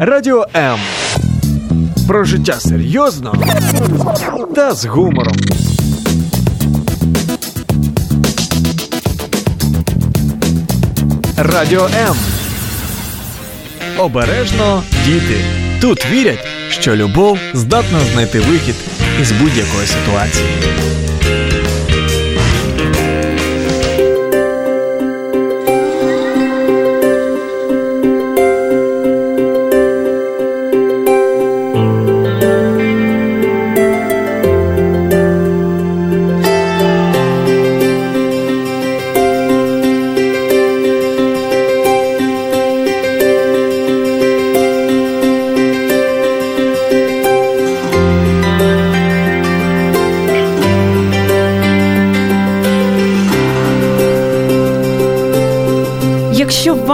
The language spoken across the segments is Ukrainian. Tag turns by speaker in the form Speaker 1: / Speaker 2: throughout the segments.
Speaker 1: Радіо М. Про життя серйозно та з гумором. Радіо М. Обережно діти. Тут вірять, що любов здатна знайти вихід із будь-якої ситуації.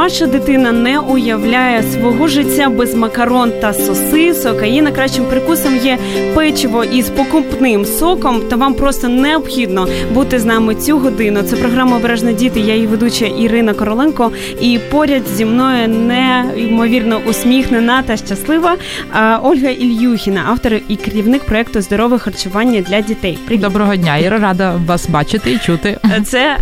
Speaker 2: Ваша дитина не уявляє свого життя без макарон та сосисок, а її найкращим прикусом є печиво із покупним соком, то вам просто необхідно бути з нами цю годину. Це програма Обережна діти. Я її ведуча Ірина Короленко. І поряд зі мною неймовірно усміхнена та щаслива Ольга Ільюхіна, автор і керівник проекту Здорове харчування для дітей.
Speaker 3: Привіт. Доброго дня, Іра, рада вас бачити і чути.
Speaker 2: Це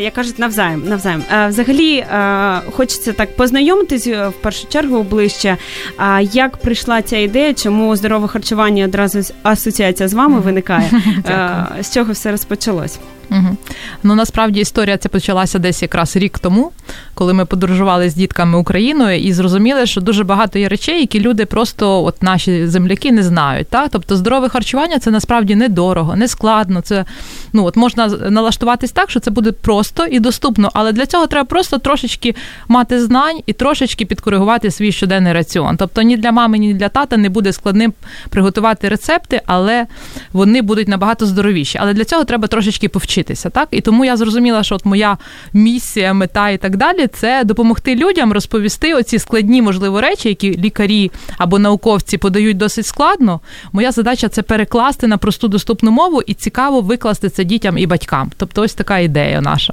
Speaker 2: як кажуть, навзаєм. навзаєм. Е, взагалі е, хочеться так познайомитись в першу чергу ближче. А як прийшла ця ідея? Чому здорове харчування одразу асоціація з вами виникає? З чого все розпочалось?
Speaker 3: Угу. Ну насправді історія ця почалася десь якраз рік тому, коли ми подорожували з дітками Україною і зрозуміли, що дуже багато є речей, які люди просто, от наші земляки, не знають. Так? Тобто здорове харчування це насправді недорого, не складно. Це ну от можна налаштуватись так, що це буде просто і доступно, але для цього треба просто трошечки мати знань і трошечки підкоригувати свій щоденний раціон. Тобто ні для мами, ні для тата не буде складним приготувати рецепти, але вони будуть набагато здоровіші. Але для цього треба трошечки повчити вчитися. Так і тому я зрозуміла, що от моя місія, мета і так далі це допомогти людям розповісти оці складні, можливо, речі, які лікарі або науковці подають досить складно. Моя задача це перекласти на просту доступну мову і цікаво викласти це дітям і батькам. Тобто, ось така ідея наша.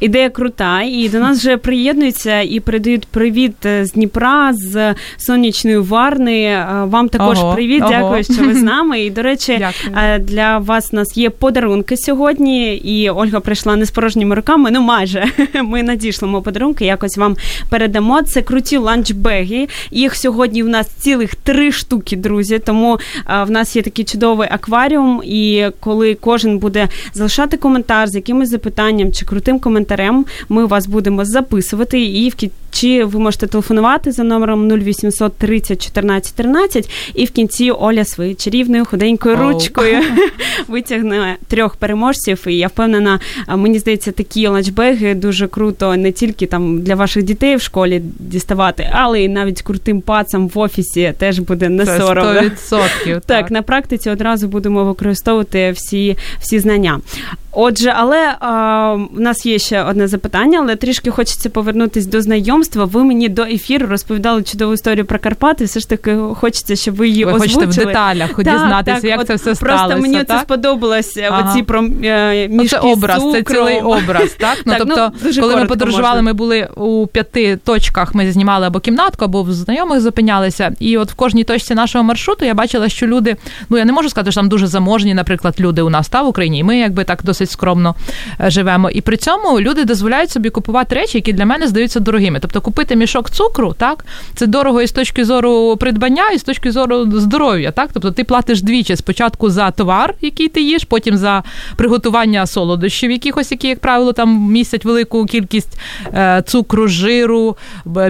Speaker 2: Ідея крута, і до нас вже приєднуються і передають привіт е, з Дніпра, з сонячної Варни. Е, вам також ого, привіт. Ого. Дякую, що ви з нами. І до речі, Дякую. Е, для вас у нас є подарунки сьогодні і Ольга прийшла не з порожніми руками. Ну майже ми надійшлимо подарунки. Якось вам передамо. Це круті ланчбеги. Їх сьогодні в нас цілих три штуки, друзі. Тому в нас є такий чудовий акваріум. І коли кожен буде залишати коментар з якимось запитанням чи крутим коментарем, ми вас будемо записувати і в чи ви можете телефонувати за номером 0800 30 14 13 і в кінці Оля своєю чарівною худенькою oh. ручкою витягне трьох переможців. І я впевнена, мені здається, такі ланчбеги дуже круто не тільки там для ваших дітей в школі діставати, але й навіть крутим пацам в офісі теж буде не соромно.
Speaker 3: 100%,
Speaker 2: так. так, на практиці одразу будемо використовувати всі, всі знання. Отже, але а, в нас є ще одне запитання, але трішки хочеться повернутися до знайомства. Ви мені до ефіру розповідали чудову історію про Карпати. Все ж таки хочеться, щоб ви її
Speaker 3: ви
Speaker 2: озвучили.
Speaker 3: хочете в деталях так, дізнатися, як це все сталося.
Speaker 2: Просто мені
Speaker 3: так?
Speaker 2: це сподобалось. Ага. Оці про е, мішки
Speaker 3: Це образ,
Speaker 2: з
Speaker 3: це цілий образ. Так, ну тобто,
Speaker 2: ну,
Speaker 3: коли ми подорожували, можна. ми були у п'яти точках. Ми знімали або кімнатку, або в знайомих зупинялися. І от в кожній точці нашого маршруту я бачила, що люди, ну я не можу сказати, що там дуже заможні, наприклад, люди у нас та в Україні. І ми якби так досить скромно Е, живемо. І при цьому люди дозволяють собі купувати речі, які для мене здаються дорогими. Тобто купити мішок цукру, так це дорого і з точки зору придбання, і з точки зору здоров'я. Так, тобто ти платиш двічі спочатку за товар, який ти їш, потім за приготування солодощів, якихось, які, як правило, там містять велику кількість е, цукру, жиру,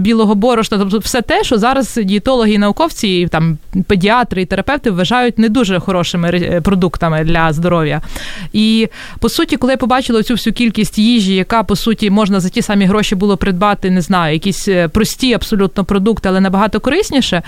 Speaker 3: білого борошна. Тобто, все те, що зараз дієтологи і науковці, і там педіатри і терапевти вважають не дуже хорошими продуктами для здоров'я. І по суті, коли я побачила цю всю кількість їжі, яка по суті можна за ті самі гроші було придбати, не знаю, якісь е, прості абсолютно продукти, але набагато корисніше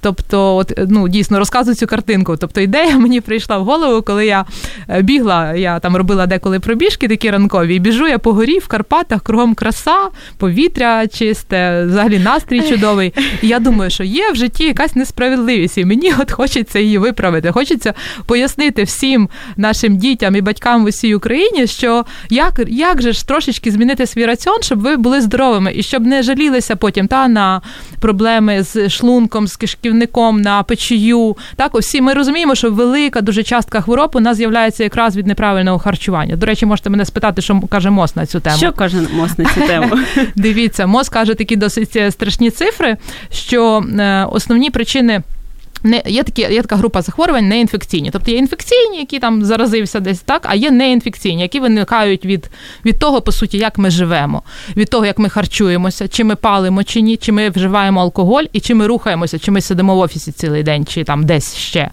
Speaker 3: Тобто, от ну дійсно розказую цю картинку. Тобто ідея мені прийшла в голову, коли я е, бігла. Я там робила деколи пробіжки такі ранкові, і біжу я по горі в Карпатах, кругом краса, повітря чисте, взагалі настрій чудовий. І я думаю, що є в житті якась несправедливість, і мені от хочеться її виправити. Хочеться пояснити всім нашим дітям і батькам в усій Україні, що як як же ж трошечки змінити свій раціон, щоб ви були здоровими і щоб не жалілися потім та на проблеми з шлунком, з кишківником, на печію. Так, усі ми розуміємо, що велика дуже частка хвороб у нас з'являється якраз від неправильного харчування. До речі, можете мене спитати, що каже МОЗ на цю тему.
Speaker 2: Що каже МОЗ на цю тему?
Speaker 3: Дивіться, МОЗ каже такі досить страшні цифри, що е, основні причини. Не є такі, є така група захворювань неінфекційні. Тобто є інфекційні, які там заразився десь так, а є неінфекційні, які виникають від від того, по суті, як ми живемо, від того, як ми харчуємося, чи ми палимо, чи ні, чи ми вживаємо алкоголь, і чи ми рухаємося, чи ми сидимо в офісі цілий день, чи там десь ще.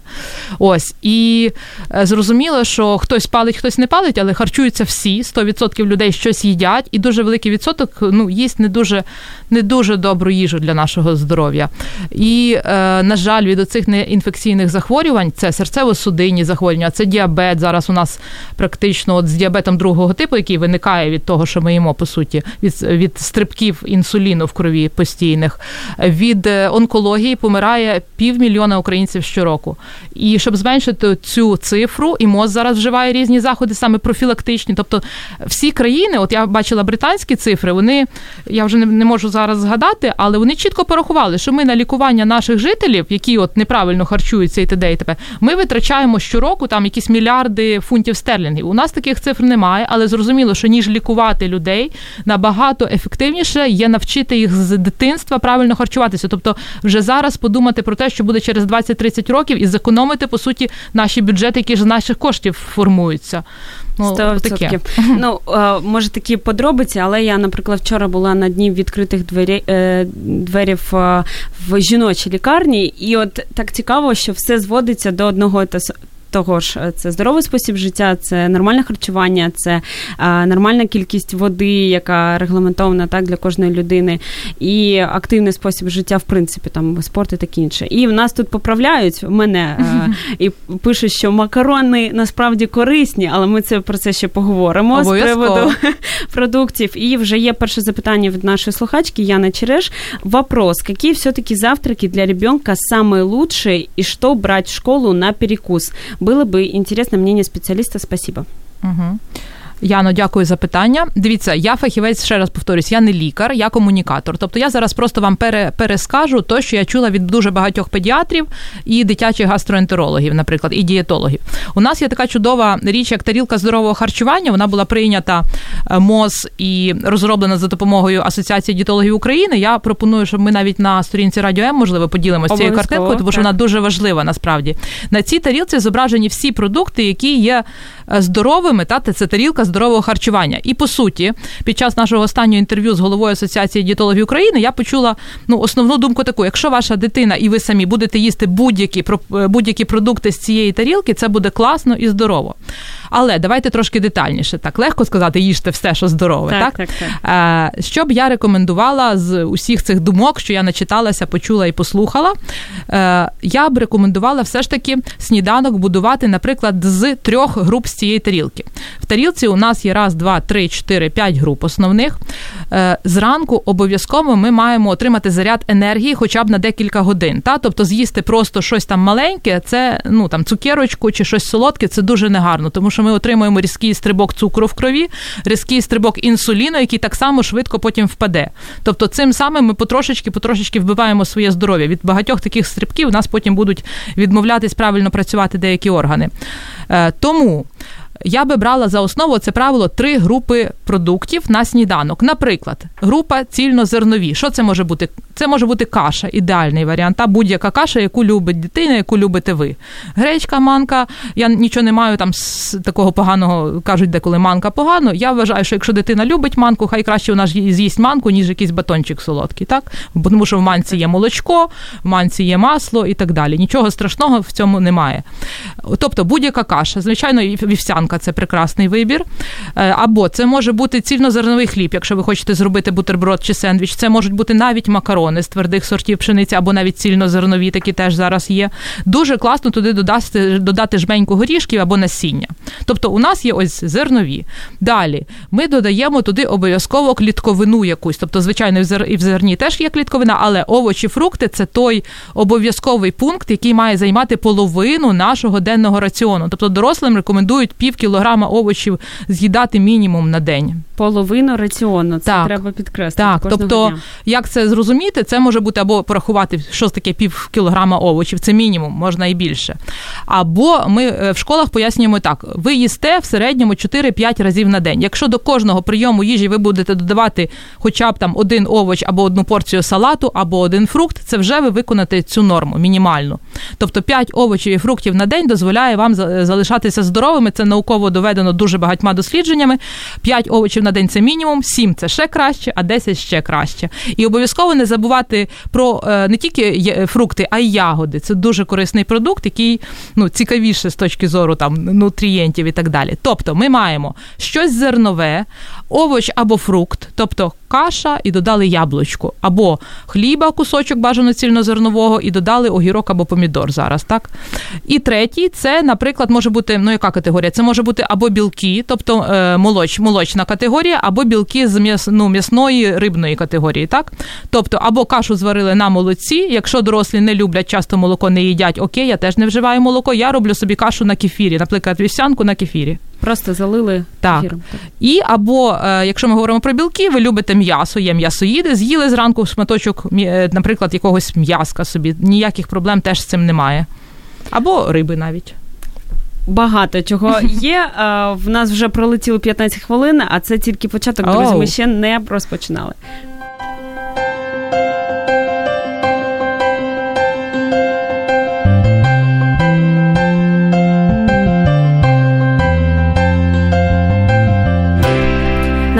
Speaker 3: Ось. І е, зрозуміло, що хтось палить, хтось не палить, але харчуються всі, 100% людей щось їдять, і дуже великий відсоток ну, їсть не дуже не дуже добру їжу для нашого здоров'я. І, е, на жаль, від оцих неінфекційних захворювань це серцево-судинні захворювання, це діабет. Зараз у нас практично от з діабетом другого типу, який виникає від того, що ми їмо по суті, від від стрибків інсуліну в крові постійних, від е, онкології помирає півмільйона українців щороку. І щоб зменшити цю цифру, і МОЗ зараз вживає різні заходи, саме профілактичні. Тобто всі країни, от я бачила британські цифри, вони я вже не, не можу зараз згадати, але вони чітко порахували, що ми на лікування наших жителів, які от неправильно харчуються і т.д. і т.п., Ми витрачаємо щороку там якісь мільярди фунтів стерлінгів. У нас таких цифр немає, але зрозуміло, що ніж лікувати людей набагато ефективніше є навчити їх з дитинства правильно харчуватися. Тобто, вже зараз подумати про те, що буде через 20-30 років, і зекономити по суті наші бюджети, які ж з наших коштів формуються.
Speaker 2: Ну, таке. Ну, може такі подробиці, але я, наприклад, вчора була на дні відкритих двері, е, дверів в жіночій лікарні, і от так цікаво, що все зводиться до одного та того ж, е, це здоровий спосіб життя, це нормальне харчування, це а, нормальна кількість води, яка регламентована так для кожної людини, і активний спосіб життя, в принципі, там спорт і таке інше. І в нас тут поправляють мене е, і пишуть, що макарони насправді корисні, але ми це про це ще поговоримо з приводу продуктів. І вже є перше запитання від нашої слухачки Яни Череш. Вопрос: які все-таки завтраки для ребенка самые лучшие и что брать в школу на перекус? Было бы интересно мнение специалиста. Спасибо.
Speaker 3: Угу. Яно, дякую за питання. Дивіться, я фахівець, ще раз повторюсь, я не лікар, я комунікатор. Тобто я зараз просто вам пере, перескажу то, що я чула від дуже багатьох педіатрів і дитячих гастроентерологів, наприклад, і дієтологів. У нас є така чудова річ, як тарілка здорового харчування. Вона була прийнята е, МОЗ і розроблена за допомогою Асоціації дієтологів України. Я пропоную, щоб ми навіть на сторінці Радіо М, можливо, поділимося цією картинкою, тому що вона дуже важлива насправді. На цій тарілці зображені всі продукти, які є здоровими. Та це тарілка здорового харчування. І по суті, під час нашого останнього інтерв'ю з головою Асоціації дієтологів України я почула ну основну думку таку: якщо ваша дитина і ви самі будете їсти будь-які е, будь-які продукти з цієї тарілки, це буде класно і здорово. Але давайте трошки детальніше. Так легко сказати, їжте все, що здорове. Так, так? так, так. Е, що б я рекомендувала з усіх цих думок, що я начиталася, почула і послухала. Е, я б рекомендувала все ж таки сніданок будувати, наприклад, з трьох груп з цієї тарілки. Тарілці у нас є раз, два, три, чотири, п'ять груп основних. Е, зранку обов'язково ми маємо отримати заряд енергії, хоча б на декілька годин. Та? Тобто з'їсти просто щось там маленьке, це ну там цукерочку чи щось солодке, це дуже негарно, тому що ми отримуємо різкий стрибок цукру в крові, різкий стрибок інсуліну, який так само швидко потім впаде. Тобто, цим самим ми потрошечки, потрошечки вбиваємо своє здоров'я. Від багатьох таких стрибків у нас потім будуть відмовлятись правильно працювати деякі органи. Е, тому я би брала за основу це правило три групи продуктів на сніданок. Наприклад, група цільнозернові. Що це може бути? Це може бути каша, ідеальний варіант. Та будь-яка каша, яку любить дитина, яку любите ви. Гречка, манка. Я нічого не маю там з такого поганого, кажуть, деколи манка погано. Я вважаю, що якщо дитина любить манку, хай краще вона ж з'їсть манку, ніж якийсь батончик солодкий. Так? Тому що в манці є молочко, в манці є масло і так далі. Нічого страшного в цьому немає. Тобто будь-яка каша, звичайно, і вівсянка вівсянка це прекрасний вибір. Е, або це може бути цільнозерновий хліб, якщо ви хочете зробити бутерброд чи сендвіч. Це можуть бути навіть макарони з твердих сортів пшениці, або навіть цільнозернові, такі теж зараз є. Дуже класно туди додати, додати жменьку горішків або насіння. Тобто у нас є ось зернові. Далі ми додаємо туди обов'язково клітковину якусь. Тобто, звичайно, і в зерні теж є клітковина, але овочі, фрукти це той обов'язковий пункт, який має займати половину нашого денного раціону. Тобто дорослим рекомендують пів кілограма овочів з'їдати мінімум на день.
Speaker 2: Половину раціону, це так. треба підкреслити.
Speaker 3: Так, тобто, дня. як це зрозуміти, це може бути або порахувати, що таке пів кілограма овочів, це мінімум, можна і більше. Або ми е, в школах пояснюємо так: ви їсте в середньому 4-5 разів на день. Якщо до кожного прийому їжі ви будете додавати хоча б там один овоч або одну порцію салату, або один фрукт, це вже ви виконаєте цю норму мінімальну. Тобто 5 овочів і фруктів на день дозволяє вам залишатися здоровими. Це науково доведено дуже багатьма дослідженнями. 5 овочів на день це мінімум, 7 це ще краще, а 10 ще краще. І обов'язково не забувати про е, не тільки фрукти, а й ягоди. Це дуже корисний продукт, який ну цікавіше з точки зору там нутрієнтів і так далі. Тобто, ми маємо щось зернове, овоч або фрукт, тобто каша і додали яблучко, або хліба, кусочок бажано цільнозернового, і додали огірок або помідор зараз, так? І третій це, наприклад, може бути, ну яка категорія? Це може бути або білки, тобто е, молоч, молочна категорія, або білки з м'яс, ну, м'ясної рибної категорії, так? Тобто, або кашу зварили на молоці. Якщо дорослі не люблять часто молоко, не їдять, окей, я теж не вживаю молоко, я роблю собі кашу на кефірі, наприклад, вівсянку на кефірі.
Speaker 2: Просто залили
Speaker 3: так. ефіром. І або, е, якщо ми говоримо про білки, ви любите м'ясо, є м'ясоїди, з'їли зранку шматочок, е, наприклад, якогось м'яска собі. Ніяких проблем теж з цим немає. Або риби навіть.
Speaker 2: Багато чого є. Е, в нас вже пролетіло 15 хвилин, а це тільки початок, друзі. Ми ще не розпочинали.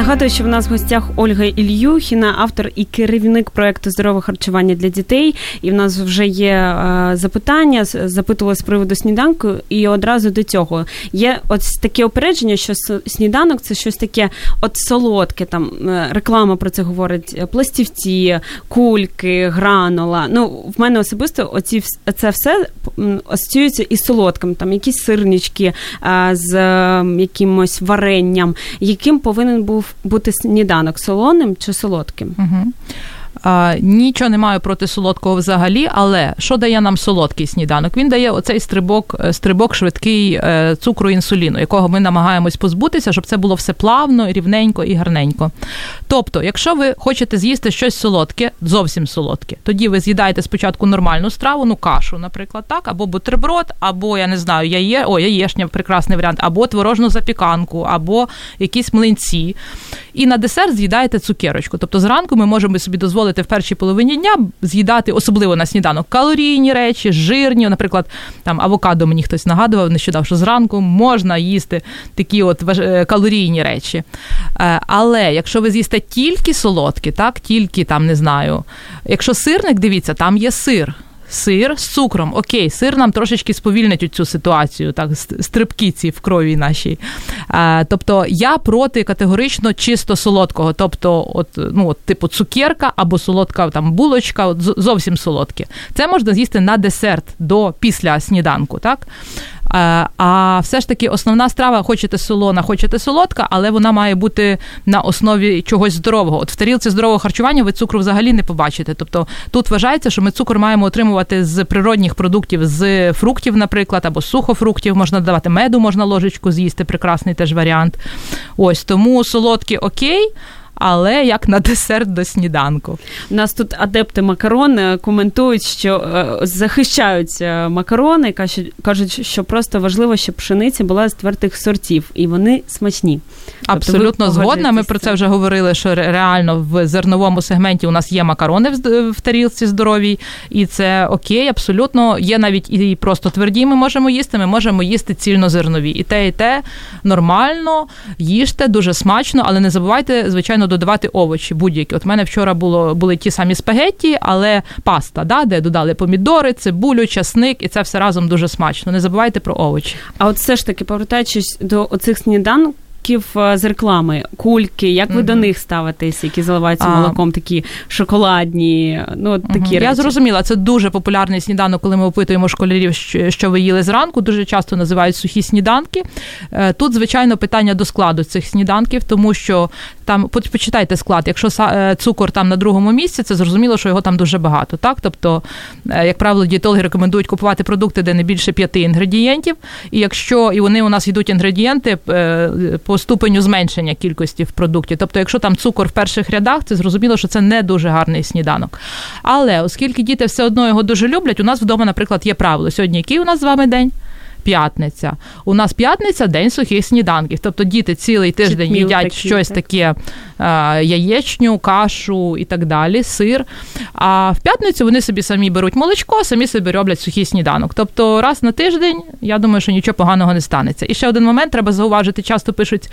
Speaker 2: Нагадую, що в нас в гостях Ольга Ільюхіна, автор і керівник проекту здорове харчування для дітей. І в нас вже є е, запитання, запитували з приводу сніданку, і одразу до цього є ось таке опередження, що сніданок це щось таке от солодке. Там е, реклама про це говорить: е, пластівці, кульки, гранула. Ну, в мене особисто оці це все асоціюється із солодким, там якісь сирнички з якимось варенням, яким повинен був бути сніданок солоним чи солодким?
Speaker 3: Угу. Нічого не маю проти солодкого взагалі, але що дає нам солодкий сніданок? Він дає оцей стрибок, е, стрибок швидкий е, цукру інсуліну, якого ми намагаємось позбутися, щоб це було все плавно, рівненько і гарненько. Тобто, якщо ви хочете з'їсти щось солодке, зовсім солодке, тоді ви з'їдаєте спочатку нормальну страву, ну кашу, наприклад, так, або бутерброд, або я не знаю, яє, о, яєшня, прекрасний варіант, або творожну запіканку, або якісь млинці. І на десерт з'їдаєте цукерочку. Тобто зранку ми можемо собі дозволити дозволити в першій половині дня з'їдати, особливо на сніданок, калорійні речі, жирні. Наприклад, там авокадо мені хтось нагадував, нещодавно, що зранку можна їсти такі от е, калорійні речі. Е, але якщо ви з'їсте тільки солодкі, так, тільки там не знаю, якщо сирник, дивіться, там є сир сир з цукром. Окей, сир нам трошечки сповільнить цю ситуацію, так, стрибки ці в крові нашій. А, Тобто я проти категорично чисто солодкого. Тобто, от, ну, от, типу цукерка або солодка там булочка, от, зовсім солодке. Це можна з'їсти на десерт до після сніданку. так? А все ж таки основна страва, хочете солона, хочете солодка, але вона має бути на основі чогось здорового. От в тарілці здорового харчування ви цукру взагалі не побачите. Тобто тут вважається, що ми цукор маємо отримувати з природних продуктів, з фруктів, наприклад, або сухофруктів, можна давати меду, можна ложечку з'їсти, прекрасний теж варіант. Ось тому солодкі окей але як на десерт до сніданку.
Speaker 2: У нас тут адепти макарон е, коментують, що е, захищають макарони, кажуть, що просто важливо, щоб пшениця була з твердих сортів, і вони смачні.
Speaker 3: Тобто Абсолютно згодна. Ми про це вже говорили, що реально в зерновому сегменті у нас є макарони в тарілці здоровій, і це окей, абсолютно. Є навіть і просто тверді. Ми можемо їсти. Ми можемо їсти цільнозернові. І те, і те нормально, їжте дуже смачно, але не забувайте, звичайно додавати овочі будь-які. От в мене вчора було були ті самі спагетті, але паста, да, де додали помідори, цибулю, часник, і це все разом дуже смачно. Не забувайте про овочі.
Speaker 2: А от все ж таки, повертаючись до оцих сніданок, з реклами, кульки, як ви mm-hmm. до них ставитесь, які заливаються а... молоком, такі шоколадні, ну такі mm-hmm. речі?
Speaker 3: Я зрозуміла, це дуже популярний сніданок, коли ми опитуємо школярів, що ви їли зранку. Дуже часто називають сухі сніданки. Е, тут, звичайно, питання до складу цих сніданків, тому що там почитайте склад. Якщо е, цукор там на другому місці, це зрозуміло, що його там дуже багато. Так, тобто, е, як правило, дієтологи рекомендують купувати продукти, де не більше п'яти інгредієнтів. І якщо і вони у нас йдуть інгредієнти по ступеню зменшення кількості в продукті. Тобто, якщо там цукор в перших рядах, це зрозуміло, що це не дуже гарний сніданок. Але оскільки діти все одно його дуже люблять, у нас вдома, наприклад, є правило. Сьогодні який у нас з вами день? П'ятниця. У нас п'ятниця день сухих сніданків. Тобто діти цілий тиждень Чітміл їдять такі, щось так. таке е, яєчню, кашу і так далі, сир. А в п'ятницю вони собі самі беруть молочко, самі собі роблять сухий сніданок. Тобто раз на тиждень, я думаю, що нічого поганого не станеться. І ще один момент треба зауважити, часто пишуть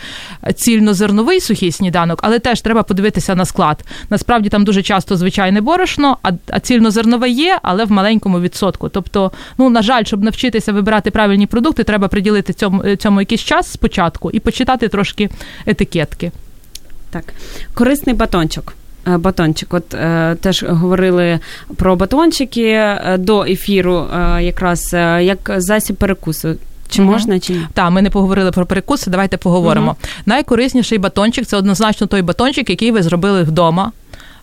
Speaker 3: цільнозерновий сухий сніданок, але теж треба подивитися на склад. Насправді там дуже часто звичайне борошно, а, а цільнозернове є, але в маленькому відсотку. Тобто, ну на жаль, щоб навчитися вибирати правильні харчовні продукти, треба приділити цьому е, цьому якийсь час спочатку і почитати трошки етикетки.
Speaker 2: Так, корисний батончик. Е, батончик, от е, теж говорили про батончики е, до ефіру, е, якраз як засіб перекусу. Чи угу. можна чи ні?
Speaker 3: Так, ми не поговорили про перекуси. Давайте поговоримо. Угу. Найкорисніший батончик це однозначно той батончик, який ви зробили вдома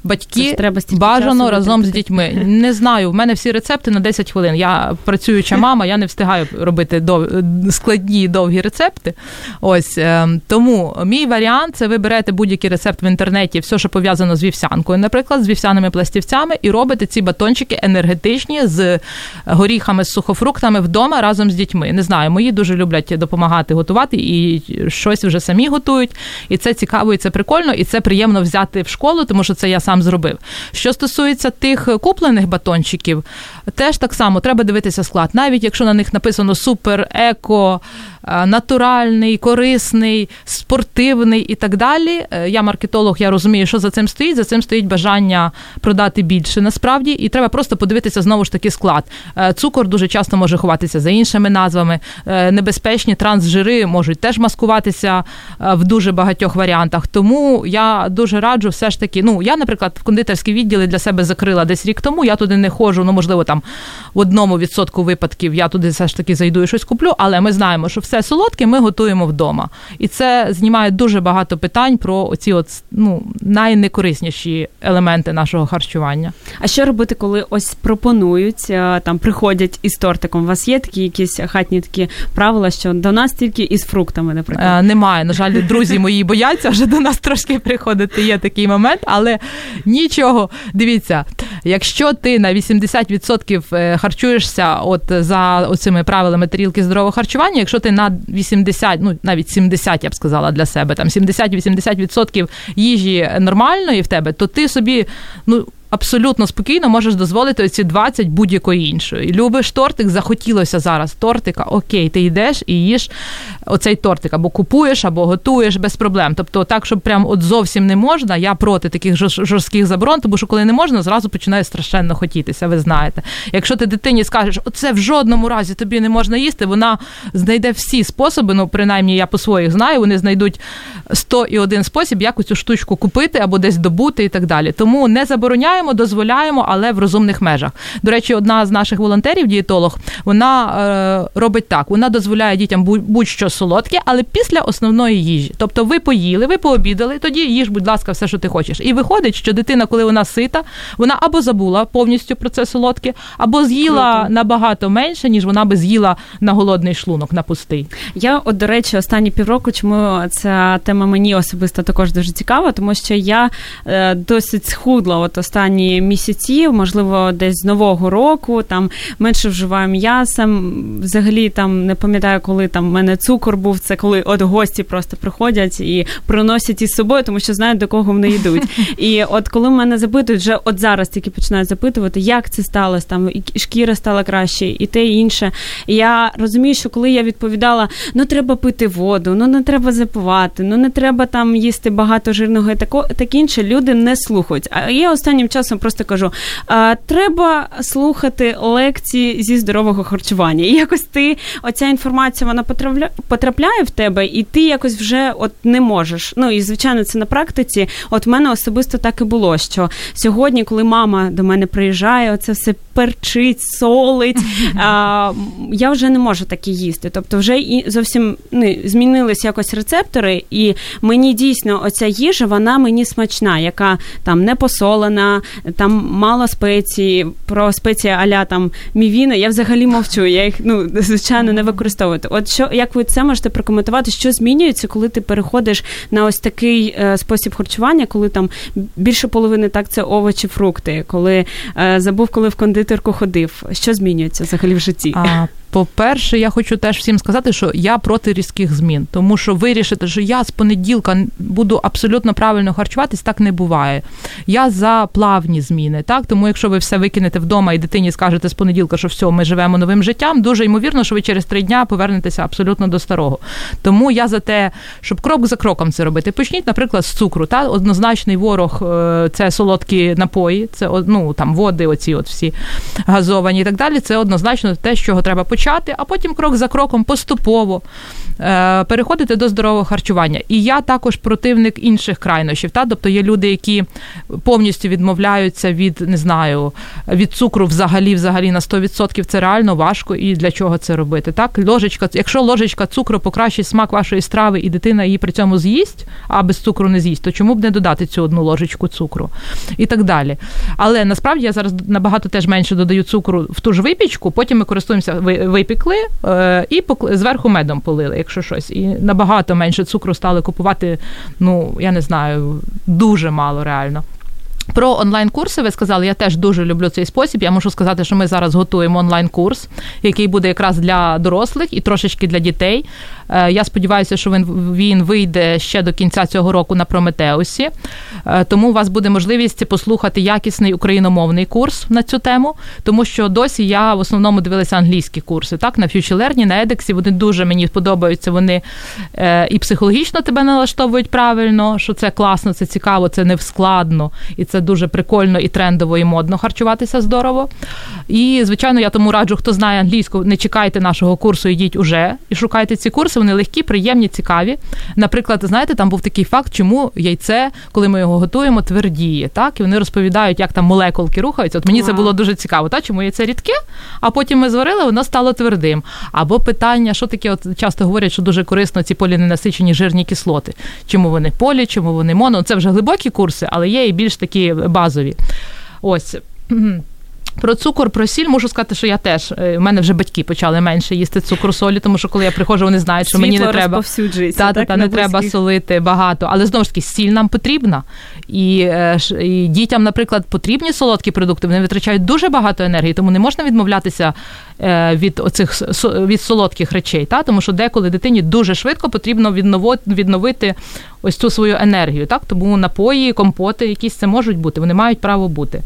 Speaker 3: батьки треба бажано разом з дітьми. Не знаю, в мене всі рецепти на 10 хвилин. Я працююча мама, я не встигаю робити дов... складні довгі рецепти. Ось е, тому мій варіант це ви берете будь-який рецепт в інтернеті, все, що пов'язано з вівсянкою, наприклад, з вівсяними пластівцями, і робите ці батончики енергетичні з горіхами, з сухофруктами вдома разом з дітьми. Не знаю, мої дуже люблять допомагати готувати і щось вже самі готують. І це цікаво, і це прикольно, і це приємно взяти в школу, тому що це я сам сам зробив. Що стосується тих куплених батончиків, теж так само треба дивитися склад, навіть якщо на них написано супер, еко. Е, натуральний, корисний, спортивний і так далі. Е, я маркетолог, я розумію, що за цим стоїть. За цим стоїть бажання продати більше насправді, і треба просто подивитися знову ж таки склад. Е, цукор дуже часто може ховатися за іншими назвами. Небезпечні трансжири можуть теж маскуватися в дуже багатьох варіантах. Тому я дуже раджу, все ж таки. Ну я, наприклад, в кондитерські відділи для себе закрила десь рік тому. Я туди не ходжу. Ну можливо, там в одному відсотку випадків я туди все ж таки зайду і щось куплю, але ми знаємо, що все солодке ми готуємо вдома. І це знімає дуже багато питань про оці от, ну, найнекорисніші елементи нашого харчування.
Speaker 2: А що робити, коли ось пропонують, е, там приходять із тортиком? У вас є такі якісь хатні такі правила, що до нас тільки із фруктами, наприклад?
Speaker 3: Е, немає. На жаль, друзі мої бояться вже до нас трошки приходити. Є такий момент, але нічого. Дивіться, якщо ти на 80% е, харчуєшся от за оцими правилами тарілки здорового харчування, якщо ти на 80, ну навіть 70, я б сказала для себе, там 70-80% їжі нормальної в тебе, то ти собі, ну абсолютно спокійно можеш дозволити оці 20 будь-якої іншої. Любиш тортик, захотілося зараз тортика. Окей, ти йдеш і їш оцей тортик, або купуєш, або готуєш без проблем. Тобто, так, щоб прям от зовсім не можна. Я проти таких жорстких заборон, тому що коли не можна, зразу починає страшенно хотітися. Ви знаєте. Якщо ти дитині скажеш, оце в жодному разі тобі не можна їсти, вона знайде всі способи. Ну, принаймні, я по своїх знаю, вони знайдуть 100 і один спосіб, як цю штучку купити або десь добути і так далі. Тому не забороняємо дозволяємо, дозволяємо, але в розумних межах. До речі, одна з наших волонтерів, дієтолог, вона е, робить так: вона дозволяє дітям будь-що солодке, але після основної їжі. Тобто, ви поїли, ви пообідали, тоді їж, будь ласка, все, що ти хочеш. І виходить, що дитина, коли вона сита, вона або забула повністю про це солодке, або з'їла Круто. набагато менше, ніж вона би з'їла на голодний шлунок, на пустий.
Speaker 2: Я, от, до речі, останні півроку, чому ця тема мені особисто також дуже цікава, тому що я е, досить схудла от останні останні місяці, можливо, десь з нового року, там менше вживаю м'яса. Взагалі там не пам'ятаю, коли там в мене цукор був. Це коли от гості просто приходять і приносять із собою, тому що знають до кого вони йдуть. І от коли мене запитують, вже от зараз тільки починають запитувати, як це сталося, там і шкіра стала краще, і те і інше. І я розумію, що коли я відповідала, ну треба пити воду, ну не треба запивати, ну не треба там їсти багато жирного і тако, так інше, люди не слухають. А я останнім часом просто кажу: а, треба слухати лекції зі здорового харчування. І якось ти оця інформація вона потрапляє в тебе, і ти якось вже от не можеш. Ну і звичайно, це на практиці. От в мене особисто так і було. Що сьогодні, коли мама до мене приїжджає, оце все перчить, солить. А, Я вже не можу таке їсти. Тобто, вже і зовсім ну, змінились якось рецептори, і мені дійсно оця їжа, вона мені смачна, яка там не посолена, там мало спеції, про спеції аля там мівіна. Я взагалі мовчу. Я їх ну звичайно не використовую. От що як ви це можете прокоментувати, що змінюється, коли ти переходиш на ось такий е, спосіб харчування, коли там більше половини так це овочі, фрукти, коли е, забув, коли в кондитерку ходив. Що змінюється взагалі в житті?
Speaker 3: А, по-перше, я хочу теж всім сказати, що я проти різких змін, тому що вирішити, що я з понеділка буду абсолютно правильно харчуватись, так не буває. Я за плавні зміни. Так, тому якщо ви все викинете вдома і дитині скажете з понеділка, що все, ми живемо новим життям, дуже ймовірно, що ви через три дня повернетеся абсолютно до старого. Тому я за те, щоб крок за кроком це робити. Почніть, наприклад, з цукру. Та однозначний ворог е, це солодкі напої, це ну, там води, оці от всі газовані і так далі. Це однозначно те, з чого треба почати почати, а потім крок за кроком поступово е, переходити до здорового харчування. І я також противник інших крайнощів. Та? Тобто є люди, які повністю відмовляються від не знаю, від цукру взагалі взагалі на 100%. Це реально важко і для чого це робити. Так, ложечка, якщо ложечка цукру покращить смак вашої страви, і дитина її при цьому з'їсть, а без цукру не з'їсть, то чому б не додати цю одну ложечку цукру і так далі. Але насправді я зараз набагато теж менше додаю цукру в ту ж випічку, потім ми користуємося випікли і і зверху медом полили, якщо щось. І набагато менше цукру стали купувати. Ну я не знаю, дуже мало реально. Про онлайн-курси ви сказали, я теж дуже люблю цей спосіб. Я можу сказати, що ми зараз готуємо онлайн-курс, який буде якраз для дорослих і трошечки для дітей. Е, я сподіваюся, що він він вийде ще до кінця цього року на Прометеусі. Е, тому у вас буде можливість послухати якісний україномовний курс на цю тему, тому що досі я в основному дивилася англійські курси. Так, на Future Learning, на Едексі вони дуже мені подобаються. Вони е, і психологічно тебе налаштовують правильно, що це класно, це цікаво, це не складно, і це дуже прикольно і трендово, і модно харчуватися здорово. І, звичайно, я тому раджу, хто знає англійську, не чекайте нашого курсу, йдіть уже і шукайте ці курси. Вони легкі, приємні, цікаві. Наприклад, знаєте, там був такий факт, чому яйце, коли ми його готуємо, твердіє. Так, і вони розповідають, як там молекулки рухаються. От мені це було дуже цікаво. Так? Чому яйце рідке, а потім ми зварили, воно стало твердим. Або питання, що таке, от часто говорять, що дуже корисно ці поліненасичені жирні кислоти. Чому вони полі, чому вони моно? Це вже глибокі курси, але є і більш такі базові. Ось. Про цукор, про сіль можу сказати, що я теж У е, мене вже батьки почали менше їсти цукру солі, тому що коли я приходжу, вони знають, що
Speaker 2: Світло
Speaker 3: мені не треба
Speaker 2: та,
Speaker 3: та, та не треба солити багато. Але знову ж таки, сіль нам потрібна. І, е, і дітям, наприклад, потрібні солодкі продукти. Вони витрачають дуже багато енергії, тому не можна відмовлятися е, від оцих від солодких речей. Та? Тому що деколи дитині дуже швидко потрібно відновити ось цю свою енергію. Так? Тому напої, компоти, якісь це можуть бути, вони мають право бути.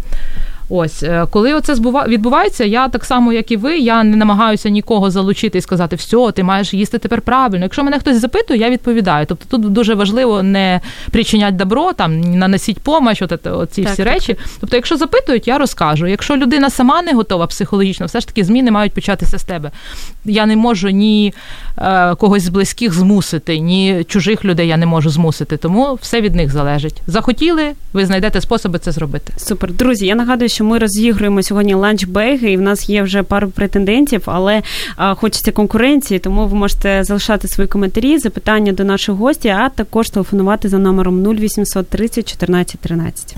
Speaker 3: Ось е, коли оце відбувається, я так само, як і ви, я не намагаюся нікого залучити і сказати, все, ти маєш їсти тепер правильно. Якщо мене хтось запитує, я відповідаю. Тобто тут дуже важливо не причинять добро, там наносіть помощь, от, оці так, всі так, речі. Тобто, якщо запитують, я розкажу. Якщо людина сама не готова психологічно, все ж таки зміни мають початися з тебе. Я не можу ні е, когось з близьких змусити, ні чужих людей я не можу змусити. Тому все від них залежить. Захотіли, ви знайдете способи це зробити.
Speaker 2: Супер, друзі. Я нагадую що ми розігруємо сьогодні ланчбеги, і в нас є вже пару претендентів, але а, хочеться конкуренції, тому ви можете залишати свої коментарі, запитання до наших гостей, а також телефонувати за номером 0800 30 14 13.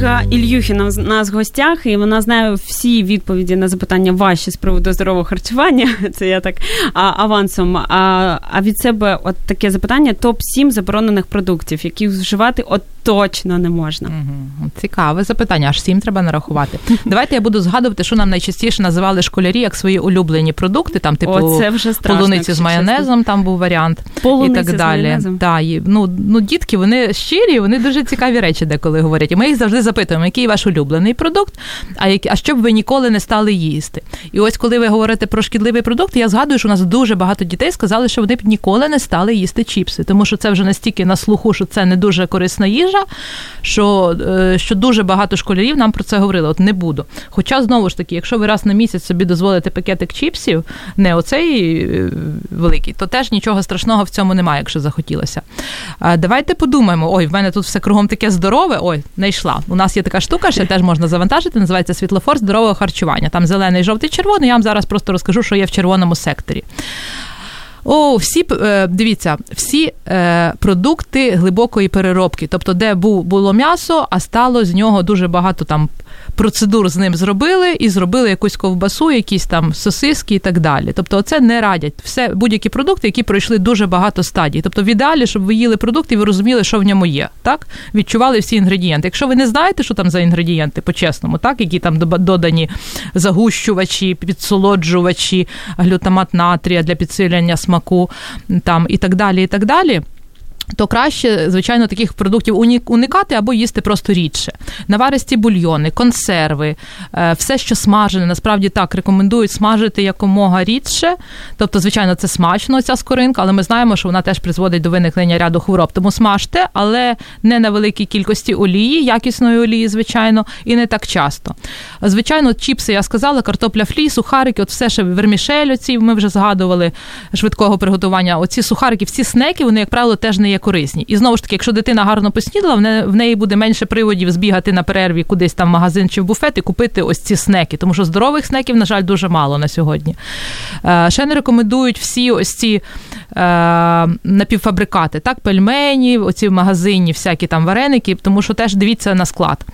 Speaker 2: Ольга Ільюхіна в нас в гостях, і вона знає всі відповіді на запитання ваші з приводу здорового харчування. Це я так а, авансом. А а від себе от таке запитання: топ 7 заборонених продуктів, які вживати от точно не можна.
Speaker 3: Угу. Цікаве запитання, аж сім треба нарахувати. Давайте я буду згадувати, що нам найчастіше називали школярі як свої улюблені продукти. Там, типу,
Speaker 2: О, це вже страшно,
Speaker 3: полуниці з майонезом, там був варіант
Speaker 2: Полуниці
Speaker 3: і так далі. Да, і, ну, ну, Дітки, вони щирі, вони дуже цікаві речі деколи говорять. І ми їх завжди запитуємо, який ваш улюблений продукт, а які, а щоб ви ніколи не стали їсти. І ось коли ви говорите про шкідливий продукт, я згадую, що у нас дуже багато дітей сказали, що вони б ніколи не стали їсти чіпси, тому що це вже настільки на слуху, що це не дуже корисна їжа, що е, що дуже багато школярів нам про це говорили. От не буду. Хоча, знову ж таки, якщо ви раз на місяць собі дозволите пакетик чіпсів, не оцей е, великий, то теж нічого страшного в цьому немає, якщо захотілося. Давайте подумаємо: ой, в мене тут все кругом таке здорове. Ой, знайшла. У нас є така штука, ще теж можна завантажити, називається світлофор здорового харчування. Там зелений, жовтий, червоний. Я вам зараз просто розкажу, що є в червоному секторі. О, всі е, дивіться, всі е, продукти глибокої переробки, тобто, де було м'ясо, а стало з нього дуже багато там процедур з ним зробили і зробили якусь ковбасу, якісь там сосиски і так далі. Тобто, це не радять. Все будь-які продукти, які пройшли дуже багато стадій. Тобто, в ідеалі, щоб ви їли продукт і ви розуміли, що в ньому є. Так відчували всі інгредієнти. Якщо ви не знаєте, що там за інгредієнти, по-чесному, так які там додані загущувачі, підсолоджувачі, глютамат натрія для підсилення смаку, там і так далі, і так далі то краще, звичайно, таких продуктів уникати або їсти просто рідше. Наваристі бульйони, консерви, е, все, що смажене, насправді так рекомендують смажити якомога рідше. Тобто, звичайно, це смачно, ця скоринка, але ми знаємо, що вона теж призводить до виникнення ряду хвороб. Тому смажте, але не на великій кількості олії, якісної олії, звичайно, і не так часто. Звичайно, чіпси, я сказала, картопля флі, сухарики, от все ще вермішель, оці ми вже згадували швидкого приготування. Оці сухарики, всі снеки, вони, як правило, теж не є корисні. І знову ж таки, якщо дитина гарно поснідала, в неї буде менше приводів збігати на перерві кудись там в магазин чи в буфет і купити ось ці снеки, тому що здорових снеків, на жаль, дуже мало на сьогодні. Е, ще не рекомендують всі ось ці напівфабрикати, так, пельмені, оці в магазині, всякі там вареники, тому що теж дивіться на склад.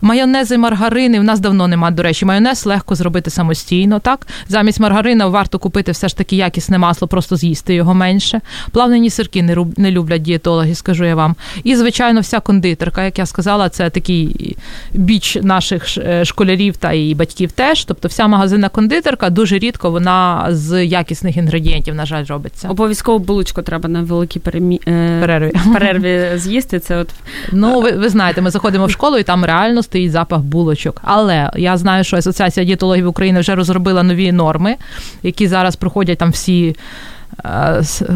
Speaker 3: Майонези, маргарини, в нас давно немає, до речі, майонез легко зробити самостійно. так. Замість маргарина варто купити все ж таки якісне масло, просто з'їсти його менше. Плавнені сирки не люблять дієтологи, скажу я вам. І, звичайно, вся кондитерка, як я сказала, це такий біч наших е, школярів та і батьків теж. Тобто, вся магазинна кондитерка дуже рідко вона з якісних інгредієнтів, на жаль, робиться.
Speaker 2: Обов'язково булочку треба на великій перемі... Е, перерві. перерві з'їсти. Це от
Speaker 3: ну ви, ви знаєте, ми заходимо в школу і там реально стоїть запах булочок. Але я знаю, що Асоціація дієтологів України вже розробила нові норми, які зараз проходять там всі.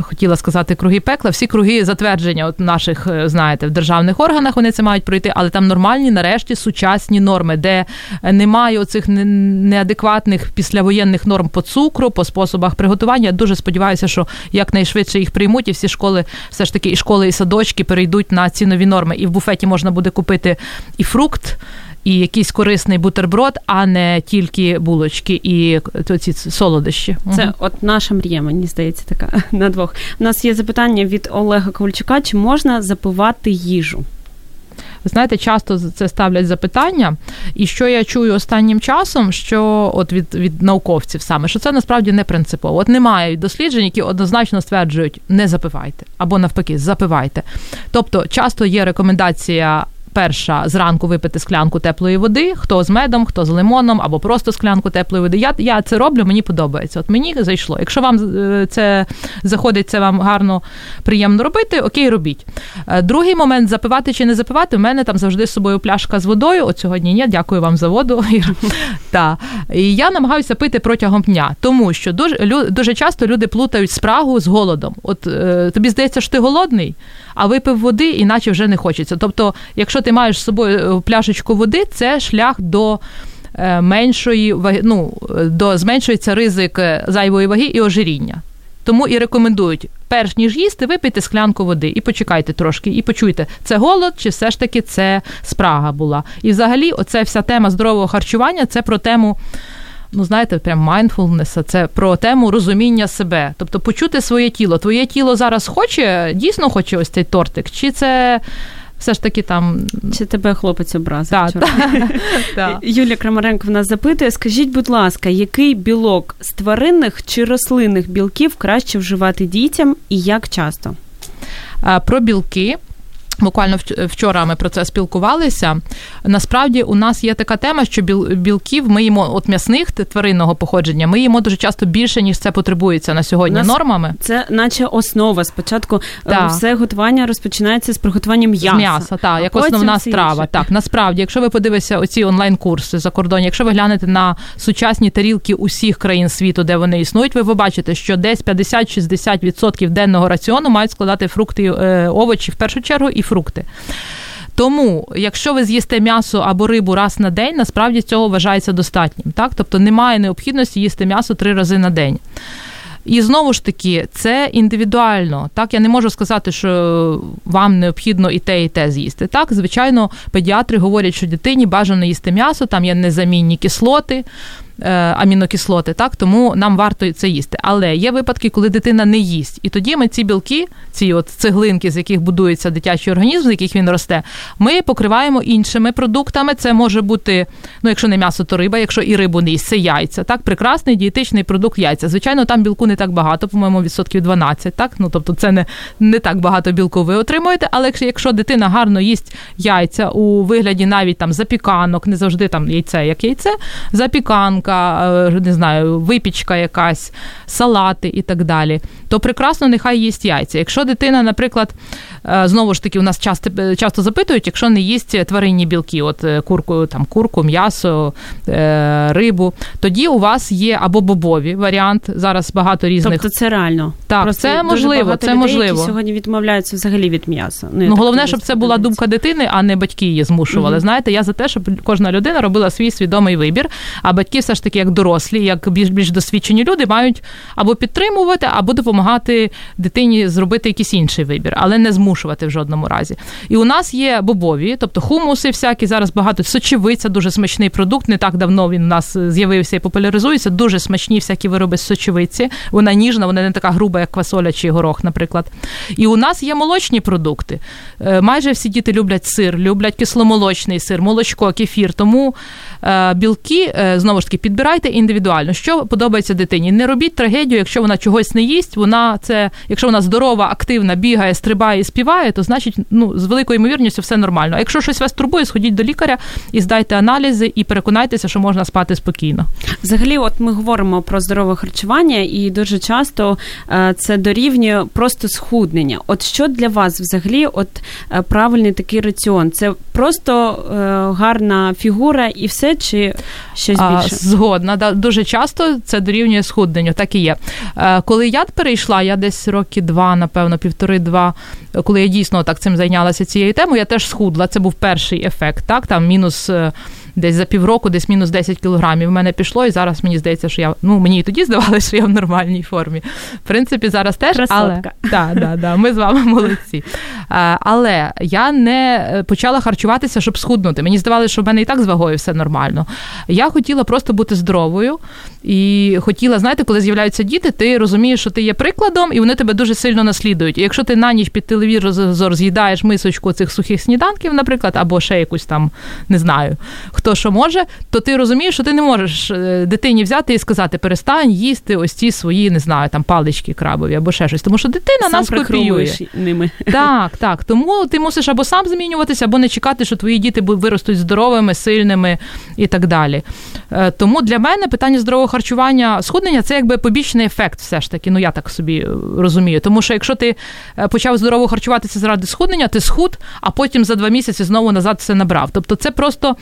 Speaker 3: Хотіла сказати круги пекла, всі круги затвердження от наших, е, знаєте, в державних органах вони це мають пройти, але там нормальні, нарешті, сучасні норми, де немає оцих неадекватних післявоєнних норм по цукру, по способах приготування. Я дуже сподіваюся, що якнайшвидше їх приймуть, і всі школи, все ж таки, і школи, і садочки перейдуть на ці нові норми. І в буфеті можна буде купити і фрукт і якийсь корисний бутерброд, а не тільки булочки і ці солодощі.
Speaker 2: Це угу. от наша мрія, мені здається, така на двох. У нас є запитання від Олега Ковальчука: чи можна запивати їжу?
Speaker 3: Ви знаєте, часто це ставлять запитання, і що я чую останнім часом, що от від від науковців саме, що це насправді не принципово. От немає досліджень, які однозначно стверджують, не запивайте або навпаки, запивайте. Тобто, часто є рекомендація перша зранку випити склянку теплої води, хто з медом, хто з лимоном, або просто склянку теплої води. Я я це роблю, мені подобається. От мені зайшло. Якщо вам е, це заходить, це вам гарно приємно робити, окей, робіть. Е, другий момент запивати чи не запивати, в мене там завжди з собою пляшка з водою. От сьогодні ні, дякую вам за воду. Та. І я намагаюся пити протягом дня, тому що дуже дуже часто люди плутають спрагу з голодом. От е, тобі здається, що ти голодний, а випив води, іначе вже не хочеться. Тобто, якщо ти маєш з собою е, пляшечку води, це шлях до. Е, меншої ну, до зменшується ризик е, зайвої ваги і ожиріння. Тому і рекомендують, перш ніж їсти, випийте склянку води і почекайте трошки, і почуйте, це голод, чи все ж таки це спрага була. І взагалі, оця вся тема здорового харчування це про тему ну знаєте, прям mindfulness, це про тему розуміння себе. Тобто почути своє тіло. Твоє тіло зараз хоче, дійсно хоче ось цей тортик, чи це все ж таки там.
Speaker 2: Чи тебе хлопець образив? Так, Юлія Крамаренко в нас запитує: скажіть, будь ласка, який білок з тваринних чи рослинних білків краще вживати дітям і як часто?
Speaker 3: Про білки Буквально вчора ми про це спілкувалися. Насправді у нас є така тема, що білків ми їмо от м'ясних тваринного походження. Ми їмо дуже часто більше ніж це потребується на сьогодні. Нормами
Speaker 2: це, наче основа. Спочатку да. Е, все готування розпочинається з приготуванням м'яса.
Speaker 3: М'яса, так, як основна страва. Інше. Так, насправді, якщо ви подивитеся оці онлайн-курси за кордон, якщо ви глянете на сучасні тарілки усіх країн світу, де вони існують, ви побачите, що десь 50-60% денного раціону мають складати фрукти, е, овочі в першу чергу і фрукти. Тому, якщо ви з'їсте м'ясо або рибу раз на день, насправді цього вважається достатнім. Так? Тобто немає необхідності їсти м'ясо три рази на день. І знову ж таки, це індивідуально. Так, я не можу сказати, що вам необхідно і те, і те з'їсти. Так, звичайно, педіатри говорять, що дитині бажано їсти м'ясо, там є незамінні кислоти. Е, амінокислоти, так тому нам варто це їсти. Але є випадки, коли дитина не їсть, і тоді ми ці білки, ці от цеглинки, з яких будується дитячий організм, з яких він росте, ми покриваємо іншими продуктами. Це може бути, ну якщо не м'ясо, то риба, якщо і рибу не їсть, це яйця. Так, прекрасний дієтичний продукт яйця. Звичайно, там білку не так багато, по-моєму, відсотків 12, Так, ну тобто, це не не так багато білку ви отримуєте. Але якщо, дитина гарно їсть яйця у вигляді навіть там запіканок, не завжди там яйце, як яйце, запіканка тарілка, е, не знаю, випічка якась, салати і так далі, то прекрасно нехай їсть яйця. Якщо дитина, наприклад, знову ж таки, у нас часто часто запитують, якщо не їсть тваринні білки, от е, курку, там курку, м'ясо, рибу, тоді у вас є або бобові варіант. Зараз багато різних.
Speaker 2: Тобто це реально.
Speaker 3: Так, Просто це можливо. Це людей, можливо.
Speaker 2: які сьогодні відмовляються взагалі від м'яса.
Speaker 3: Ну, ну головне, щоб це була думка дитини, а не батьки її змушували. Угу. Знаєте, я за те, щоб кожна людина робила свій свідомий вибір, а батьки все ж таки, як дорослі, як більш більш досвідчені люди, мають або підтримувати, або допомагати дитині зробити якийсь інший вибір, але не змушувати в жодному разі. І у нас є бобові, тобто хумуси, всякі зараз багато сочевиця, дуже смачний продукт. Не так давно він у нас з'явився і популяризується. Дуже смачні всякі вироби з сочевиці. Вона ніжна, вона не така груба, як квасоля чи горох, наприклад. І у нас є молочні продукти. Е, майже всі діти люблять сир, люблять кисломолочний сир, молочко, кефір. Тому е, білки е, знову ж таки підбирайте індивідуально, що подобається дитині. Не робіть трагедію, якщо вона чогось не їсть. Вона це, якщо вона здорова, активна, бігає, стрибає і співає, то значить, ну з великою ймовірністю все нормально. А якщо щось вас турбує, сходіть до лікаря і здайте аналізи, і переконайтеся, що можна спати спокійно.
Speaker 2: Взагалі, от ми говоримо про здорове харчування, і дуже часто е, це дорівнює просто схуднення. От що для вас взагалі, от е, правильний такий раціон? Це просто е, гарна фігура і все, чи щось більше?
Speaker 3: Згодна, да, дуже часто це дорівнює схудненню, так і є. Коли я перейшла, я десь роки два, напевно, півтори-два, коли я дійсно так цим зайнялася цією темою, я теж схудла. Це був перший ефект, так, там мінус е, десь за півроку, десь мінус 10 кілограмів в мене пішло, і зараз мені здається, що я ну мені і тоді здавалося, що я в нормальній формі. В принципі, зараз теж але да, да, да, ми з вами молодці. Але я не почала харчуватися, щоб схуднути. Мені здавалося, що в мене і так з вагою все нормально. Я хотіла просто бути здоровою і хотіла, знаєте, коли з'являються діти, ти розумієш, що ти є прикладом, і вони тебе дуже сильно наслідують. І якщо ти на ніч під телевізор з'їдаєш мисочку цих сухих сніданків, наприклад, або ще якусь там не знаю, хто що може, то ти розумієш, що ти не можеш е, дитині взяти і сказати, перестань їсти ось ці свої, не знаю, там палички крабові або ще щось. Тому що дитина сам нас копіює.
Speaker 2: ними.
Speaker 3: Так, так. Тому ти мусиш або сам змінюватися, або не чекати, що твої діти виростуть здоровими, сильними і так далі. Е, тому для мене питання здорового харчування, схуднення це якби побічний ефект, все ж таки. Ну я так собі е, розумію. Тому що якщо ти почав здорово харчуватися заради схуднення, ти схуд, а потім за два місяці знову назад все набрав. Тобто, це просто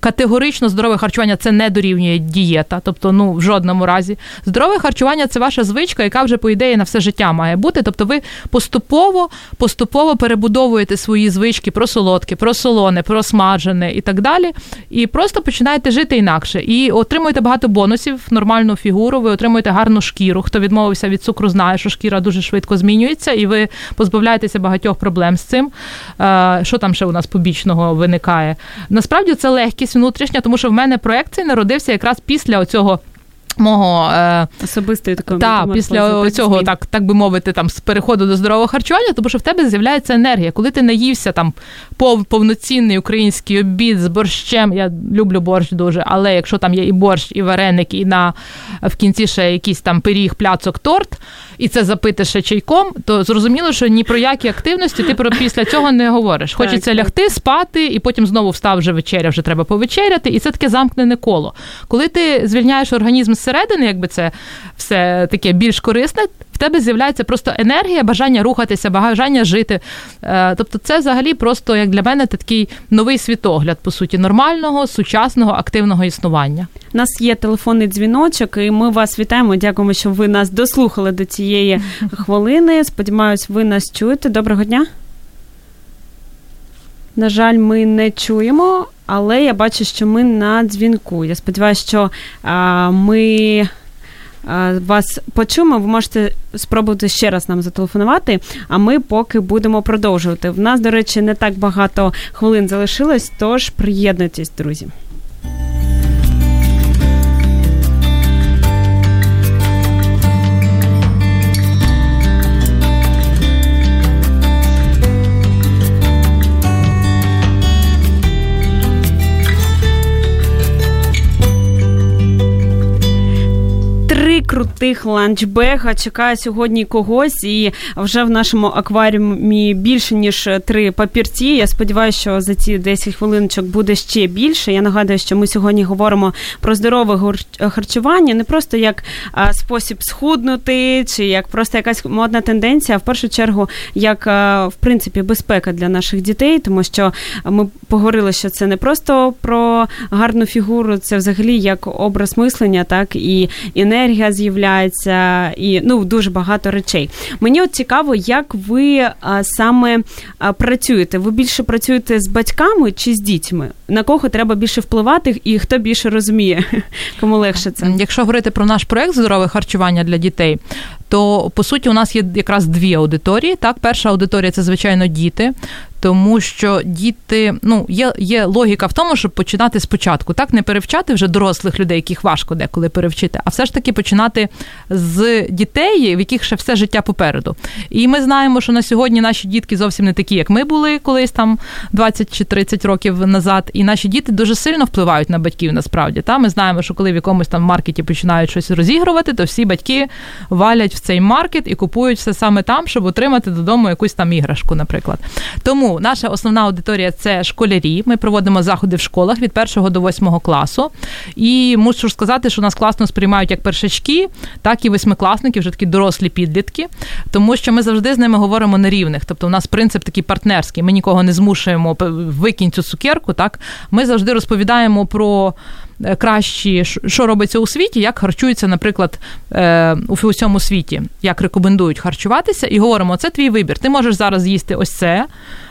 Speaker 3: категорично здорове харчування це не дорівнює дієта, тобто ну в жодному разі. Здорове харчування це ваша звичка, яка вже по ідеї на все життя має бути. Тобто, ви поступово поступово перебудовуєте свої звички про солодке, про солоне, про смажене і так далі. І просто починаєте жити інакше. І отримуєте багато бонусів, нормальну фігуру. Ви отримуєте гарну шкіру. Хто відмовився від цукру, знає, що шкіра дуже швидко змінюється, і ви позбавляєтеся багатьох проблем з цим. Що там ще у нас побічного виникає? Насправді це легкість внутрішня, тому що в мене проект цей народився якраз після оцього Мого е,
Speaker 2: особистої такої
Speaker 3: та, після цього, так так би мовити, там з переходу до здорового харчування, тому що в тебе з'являється енергія. Коли ти наївся там пов, повноцінний український обід з борщем, я люблю борщ дуже, але якщо там є і борщ, і вареник, і на в кінці ще якийсь там пиріг, пляцок, торт, і це запити ще чайком, то зрозуміло, що ні про які активності ти про після цього не говориш. Хочеться так, лягти, спати, і потім знову встав вже вечеря, вже треба повечеряти, і це таке замкнене коло. Коли ти звільняєш організм зсередини, якби це все таке більш корисне, в тебе з'являється просто енергія, бажання рухатися, бажання жити. Е, тобто, це взагалі просто як для мене такий новий світогляд, по суті, нормального, сучасного, активного існування.
Speaker 2: У нас є телефонний дзвіночок, і ми вас вітаємо. Дякуємо, що ви нас дослухали до цієї хвилини. Сподіваюсь, ви нас чуєте. Доброго дня. На жаль, ми не чуємо, але я бачу, що ми на дзвінку. Я сподіваюся, що а, ми вас почуємо. Ви можете спробувати ще раз нам зателефонувати, а ми поки будемо продовжувати. В нас, до речі, не так багато хвилин залишилось, тож приєднуйтесь, друзі. Крутих ланчбега. Чекає сьогодні когось, і вже в нашому акваріумі більше ніж три папірці. Я сподіваюся, що за ці 10 хвилиночок буде ще більше. Я нагадую, що ми сьогодні говоримо про здорове харчування, не просто як спосіб схуднути, чи як просто якась модна тенденція, а в першу чергу, як в принципі безпека для наших дітей, тому що ми поговорили, що це не просто про гарну фігуру, це взагалі як образ мислення, так і енергія з'являється, і ну дуже багато речей. Мені от цікаво, як ви а, саме а, працюєте. Ви більше працюєте з батьками чи з дітьми? На кого треба більше впливати, і хто більше розуміє, кому легше це?
Speaker 3: Якщо говорити про наш проект здорове харчування для дітей, то по суті у нас є якраз дві аудиторії. Так, перша аудиторія це звичайно діти тому що діти, ну є є логіка в тому, щоб починати спочатку, так не перевчати вже дорослих людей, яких важко деколи перевчити, а все ж таки починати з дітей, в яких ще все життя попереду. І ми знаємо, що на сьогодні наші дітки зовсім не такі, як ми були колись там 20 чи 30 років назад. І наші діти дуже сильно впливають на батьків. Насправді та ми знаємо, що коли в якомусь там маркеті починають щось розігрувати, то всі батьки валять в цей маркет і купують все саме там, щоб отримати додому якусь там іграшку, наприклад. Тому наша основна аудиторія це школярі. Ми проводимо заходи в школах від 1 до 8 класу. І мушу сказати, що нас класно сприймають як першачки, так і восьмикласники, вже такі дорослі підлітки, тому що ми завжди з ними говоримо на рівних. Тобто, у нас принцип такий партнерський. Ми нікого не змушуємо викинь цю цукерку. Так ми завжди розповідаємо про. Е, кращі, що робиться у світі, як харчуються, наприклад, е, у всьому світі, як рекомендують харчуватися, і говоримо, це твій вибір. Ти можеш зараз їсти ось це,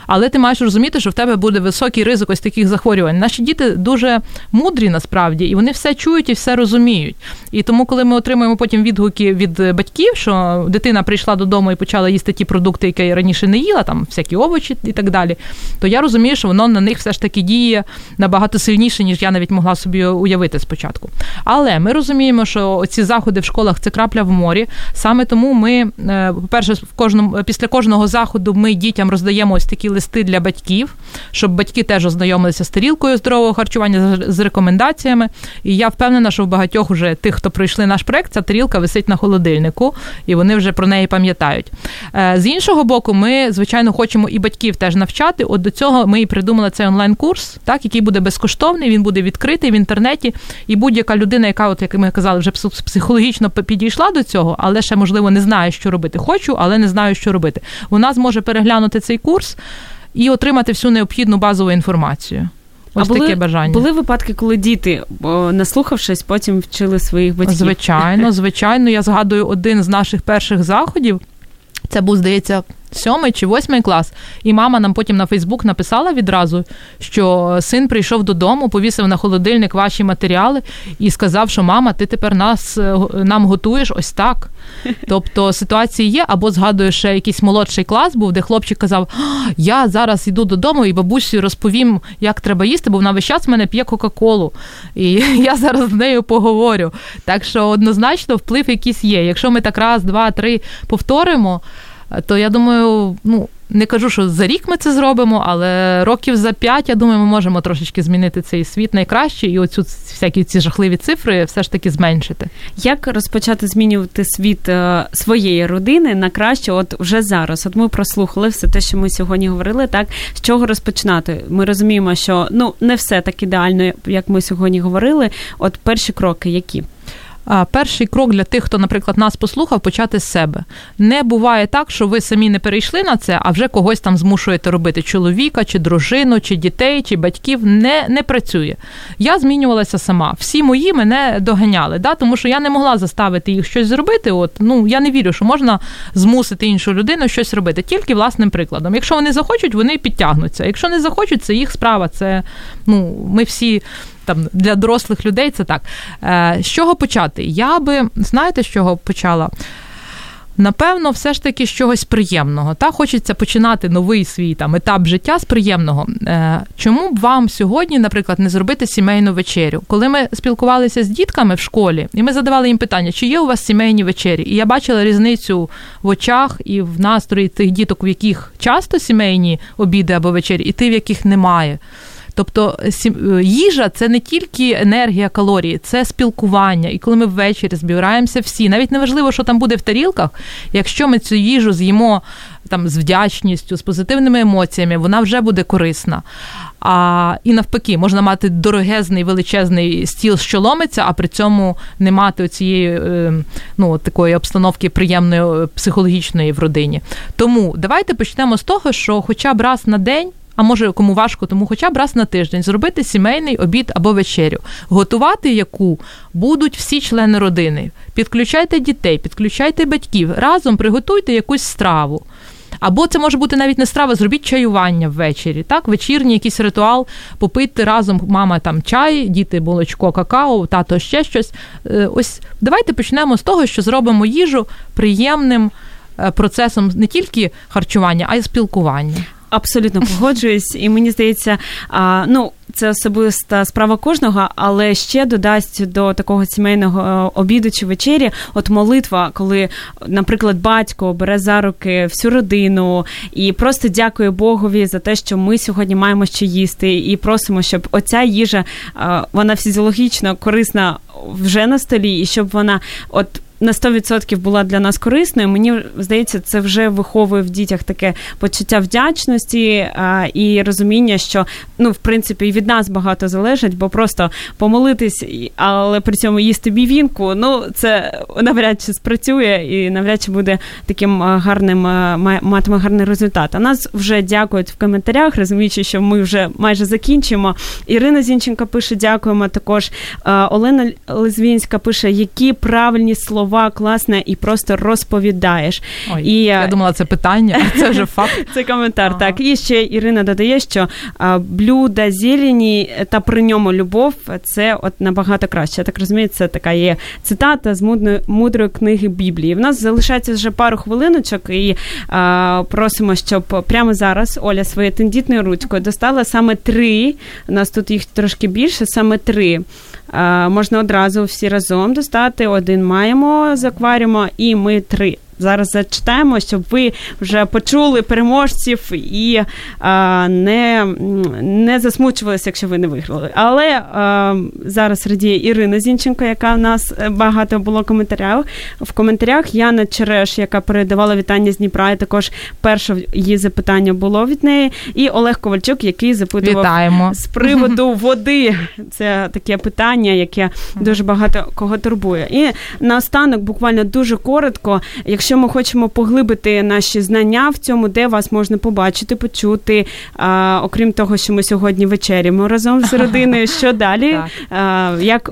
Speaker 3: але ти маєш розуміти, що в тебе буде високий ризик ось таких захворювань. Наші діти дуже мудрі насправді, і вони все чують і все розуміють. І тому, коли ми отримуємо потім відгуки від батьків, що дитина прийшла додому і почала їсти ті продукти, які раніше не їла, там всякі овочі і так далі, то я розумію, що воно на них все ж таки діє набагато сильніше, ніж я навіть могла собі уявити спочатку. Але ми розуміємо, що ці заходи в школах це крапля в морі. Саме тому ми, е, по-перше, в кожному після кожного заходу ми дітям роздаємо ось такі листи для батьків, щоб батьки теж ознайомилися з тарілкою здорового харчування з рекомендаціями. І я впевнена, що в багатьох уже тих, хто пройшли наш проект, ця тарілка висить на холодильнику, і вони вже про неї пам'ятають. Е, з іншого боку, ми, звичайно, хочемо і батьків теж навчати. От до цього ми і придумали цей онлайн-курс, так, який буде безкоштовний, він буде відкритий в інтернеті. І будь-яка людина, яка, от як ми казали, вже психологічно підійшла до цього, але ще можливо не знає, що робити. Хочу, але не знаю, що робити. Вона зможе переглянути цей курс і отримати всю необхідну базову інформацію. Ось
Speaker 2: а були,
Speaker 3: таке бажання.
Speaker 2: Були випадки, коли діти, наслухавшись, потім вчили своїх батьків?
Speaker 3: Звичайно, звичайно. Я згадую один з наших перших заходів. Це був, здається, сьомий чи восьмий клас, і мама нам потім на Фейсбук написала відразу, що син прийшов додому, повісив на холодильник ваші матеріали і сказав, що мама, ти тепер нас е, нам готуєш ось так. Тобто ситуації є, або згадую, ще якийсь молодший клас був, де хлопчик казав: Я зараз йду додому і бабусі розповім, як треба їсти, бо вона весь час в мене п'є Кока-Колу. І я зараз з нею поговорю. Так що однозначно вплив якийсь є. Якщо ми так раз, два, три повторимо, то я думаю, ну. Не кажу, що за рік ми це зробимо, але років за п'ять, я думаю, ми можемо трошечки змінити цей світ найкраще і оцю всякі ці жахливі цифри все ж таки зменшити.
Speaker 2: Як розпочати змінювати світ е, своєї родини на краще? От вже зараз? От ми прослухали все те, що ми сьогодні говорили. Так з чого розпочинати? Ми розуміємо, що ну не все так ідеально, як ми сьогодні говорили. От перші кроки, які.
Speaker 3: Перший крок для тих, хто, наприклад, нас послухав, почати з себе. Не буває так, що ви самі не перейшли на це, а вже когось там змушуєте робити чоловіка, чи дружину, чи дітей, чи батьків. Не не працює. Я змінювалася сама. Всі мої мене доганяли, да? тому що я не могла заставити їх щось зробити. От ну я не вірю, що можна змусити іншу людину щось робити, тільки власним прикладом. Якщо вони захочуть, вони підтягнуться. Якщо не захочуть, це їх справа. Це ну ми всі там для дорослих людей це так. Е, з чого почати? Я би знаєте, з чого почала? Напевно, все ж таки з чогось приємного. Та хочеться починати новий свій там етап життя з приємного. Е, чому б вам сьогодні, наприклад, не зробити сімейну вечерю? Коли ми спілкувалися з дітками в школі, і ми задавали їм питання, чи є у вас сімейні вечері? І я бачила різницю в очах і в настрої тих діток, в яких часто сімейні обіди або вечері, і тих, в яких немає. Тобто е, їжа це не тільки енергія калорії, це спілкування. І коли ми ввечері збираємося всі, навіть не важливо, що там буде в тарілках, якщо ми цю їжу з'їмо там з вдячністю, з позитивними емоціями, вона вже буде корисна. А і навпаки, можна мати дорогезний величезний стіл, що ломиться, а при цьому не мати цієї е, ну, такої обстановки приємної психологічної в родині. Тому давайте почнемо з того, що хоча б раз на день а може кому важко, тому хоча б раз на тиждень зробити сімейний обід або вечерю, готувати яку будуть всі члени родини. Підключайте дітей, підключайте батьків, разом приготуйте якусь страву. Або це може бути навіть не страва, зробіть чаювання ввечері. Так, вечірній якийсь ритуал, попити разом мама там чай, діти молочко, какао, тато ще щось. Е, ось давайте почнемо з того, що зробимо їжу приємним е, процесом не тільки харчування, а й спілкування.
Speaker 2: Абсолютно погоджуюсь, і мені здається, ну це особиста справа кожного, але ще додасть до такого сімейного е, обіду чи вечері, от молитва, коли, наприклад, батько бере за руки всю родину і просто дякує Богові за те, що ми сьогодні маємо що їсти, і просимо, щоб оця їжа вона фізіологічно корисна вже на столі, і щоб вона от на 100% була для нас корисною. Мені здається, це вже виховує в дітях таке почуття вдячності а, і розуміння, що ну в принципі і від нас багато залежить, бо просто помолитись, але при цьому їсти бівінку, ну це навряд чи спрацює і навряд чи буде таким гарним матиме гарний результат. А нас вже дякують в коментарях, розуміючи, що ми вже майже закінчимо. Ірина Зінченко пише: дякуємо. Також Олена Лезвінська пише, які правильні слова слова класне і просто розповідаєш.
Speaker 3: Ой, і Я думала, це питання, це вже факт.
Speaker 2: Це коментар. Ага. Так, і ще Ірина додає, що блюда зелені та при ньому любов це от набагато краще. Я так розумію, це така є цитата з мудрої, мудрої книги Біблії. В нас залишається вже пару хвилиночок, і а, просимо, щоб прямо зараз Оля своєю тендітною ручкою достала саме три. У нас тут їх трошки більше, саме три. Можна одразу всі разом достати. Один маємо з акваріума, і ми три зараз зачитаємо, щоб ви вже почули переможців і а, не не засмучувалися, якщо ви не виграли. Але а, зараз радіє Ірина Зінченко, яка в нас е, багато було коментарів. В коментарях Яна Череш, яка передавала вітання з Дніпра, і також перше її запитання було від неї. І Олег Ковальчук, який запитував
Speaker 3: Вітаємо.
Speaker 2: з приводу води. Це таке питання, яке дуже багато кого турбує. І наостанок, буквально дуже коротко, якщо якщо ми хочемо поглибити наші знання в цьому, де вас можна побачити, почути. А, Окрім того, що ми сьогодні вечеряємо разом з родиною, що далі? А, як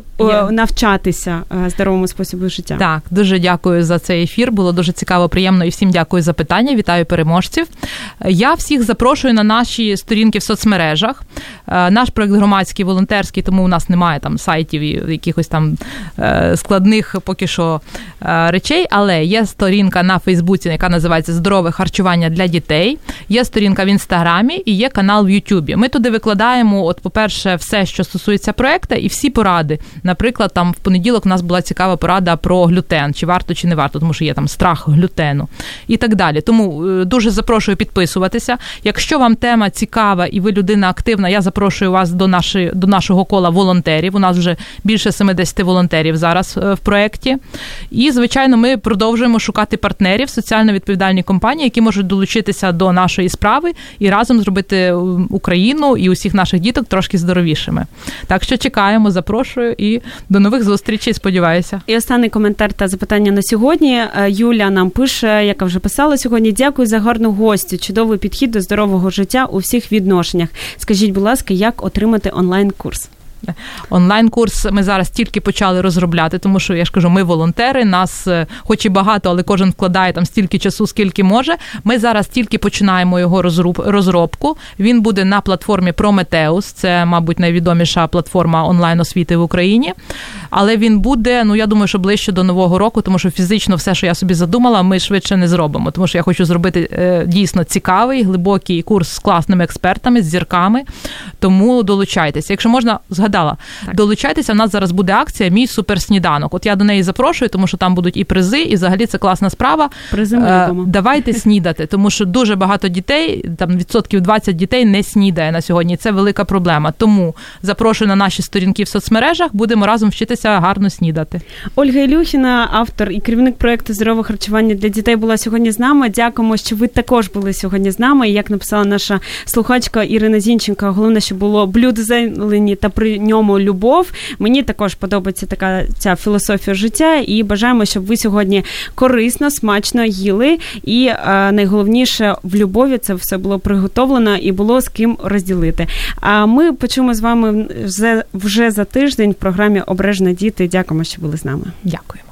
Speaker 2: навчатися здоровому способу життя?
Speaker 3: Так, дуже дякую за цей ефір. Було дуже цікаво, приємно і всім дякую за питання. Вітаю переможців. Я всіх запрошую на наші сторінки в соцмережах. Наш проект громадський волонтерський, тому у нас немає там сайтів і якихось там е, складних поки що е, речей. Але є сторінка на Фейсбуці, яка називається Здорове харчування для дітей. Є сторінка в інстаграмі і є канал в Ютубі. Ми туди викладаємо, от, по-перше, все, що стосується проекту, і всі поради. Наприклад, там в понеділок у нас була цікава порада про глютен, чи варто, чи не варто, тому що є там страх глютену і так далі. Тому е, дуже запрошую підписуватися. Якщо вам тема цікава і ви людина активна, я запрошую вас до нашої до нашого кола волонтерів. У нас вже більше 70 волонтерів зараз е, в проєкті. І, звичайно, ми продовжуємо шукати партнерів, соціально відповідальні компанії, які можуть долучитися до нашої справи і разом зробити е, Україну і усіх наших діток трошки здоровішими. Так що чекаємо, запрошую і до нових зустрічей. Сподіваюся.
Speaker 2: І останній коментар та запитання на сьогодні. Е, Юля нам пише, яка вже писала сьогодні. Дякую за гарну гостю. Чудовий підхід до здорового життя у всіх відношеннях. Скажіть, будь ласка, як отримати онлайн курс?
Speaker 3: Онлайн-курс ми зараз тільки почали розробляти, тому що я ж кажу, ми волонтери, нас е, хоч і багато, але кожен вкладає там стільки часу, скільки може. Ми зараз тільки починаємо його розробку. Він буде на платформі Prometheus, це, мабуть, найвідоміша платформа онлайн освіти в Україні. Але він буде, ну я думаю, що ближче до нового року, тому що фізично все, що я собі задумала, ми швидше не зробимо. Тому що я хочу зробити е, дійсно цікавий, глибокий курс з класними експертами, з зірками. Тому долучайтеся. Якщо можна згадати згадала. Так. Долучайтеся, у нас зараз буде акція Мій суперсніданок. От я до неї запрошую, тому що там будуть і призи, і взагалі це класна справа.
Speaker 2: Призи е,
Speaker 3: Давайте снідати, тому що дуже багато дітей, там відсотків 20 дітей не снідає на сьогодні. Це велика проблема. Тому запрошую на наші сторінки в соцмережах, будемо разом вчитися гарно снідати.
Speaker 2: Ольга Ілюхіна, автор і керівник проекту здорове харчування для дітей, була сьогодні з нами. Дякуємо, що ви також були сьогодні з нами. І Як написала наша слухачка Ірина Зінченко, головне, що було блюдо зелені та при ньому любов. Мені також подобається така ця філософія життя, і бажаємо, щоб ви сьогодні корисно, смачно їли. І е, найголовніше в любові це все було приготовлено і було з ким розділити. А ми почуємо з вами вже, вже за тиждень в програмі Обережно діти. Дякуємо, що були з нами.
Speaker 3: Дякуємо.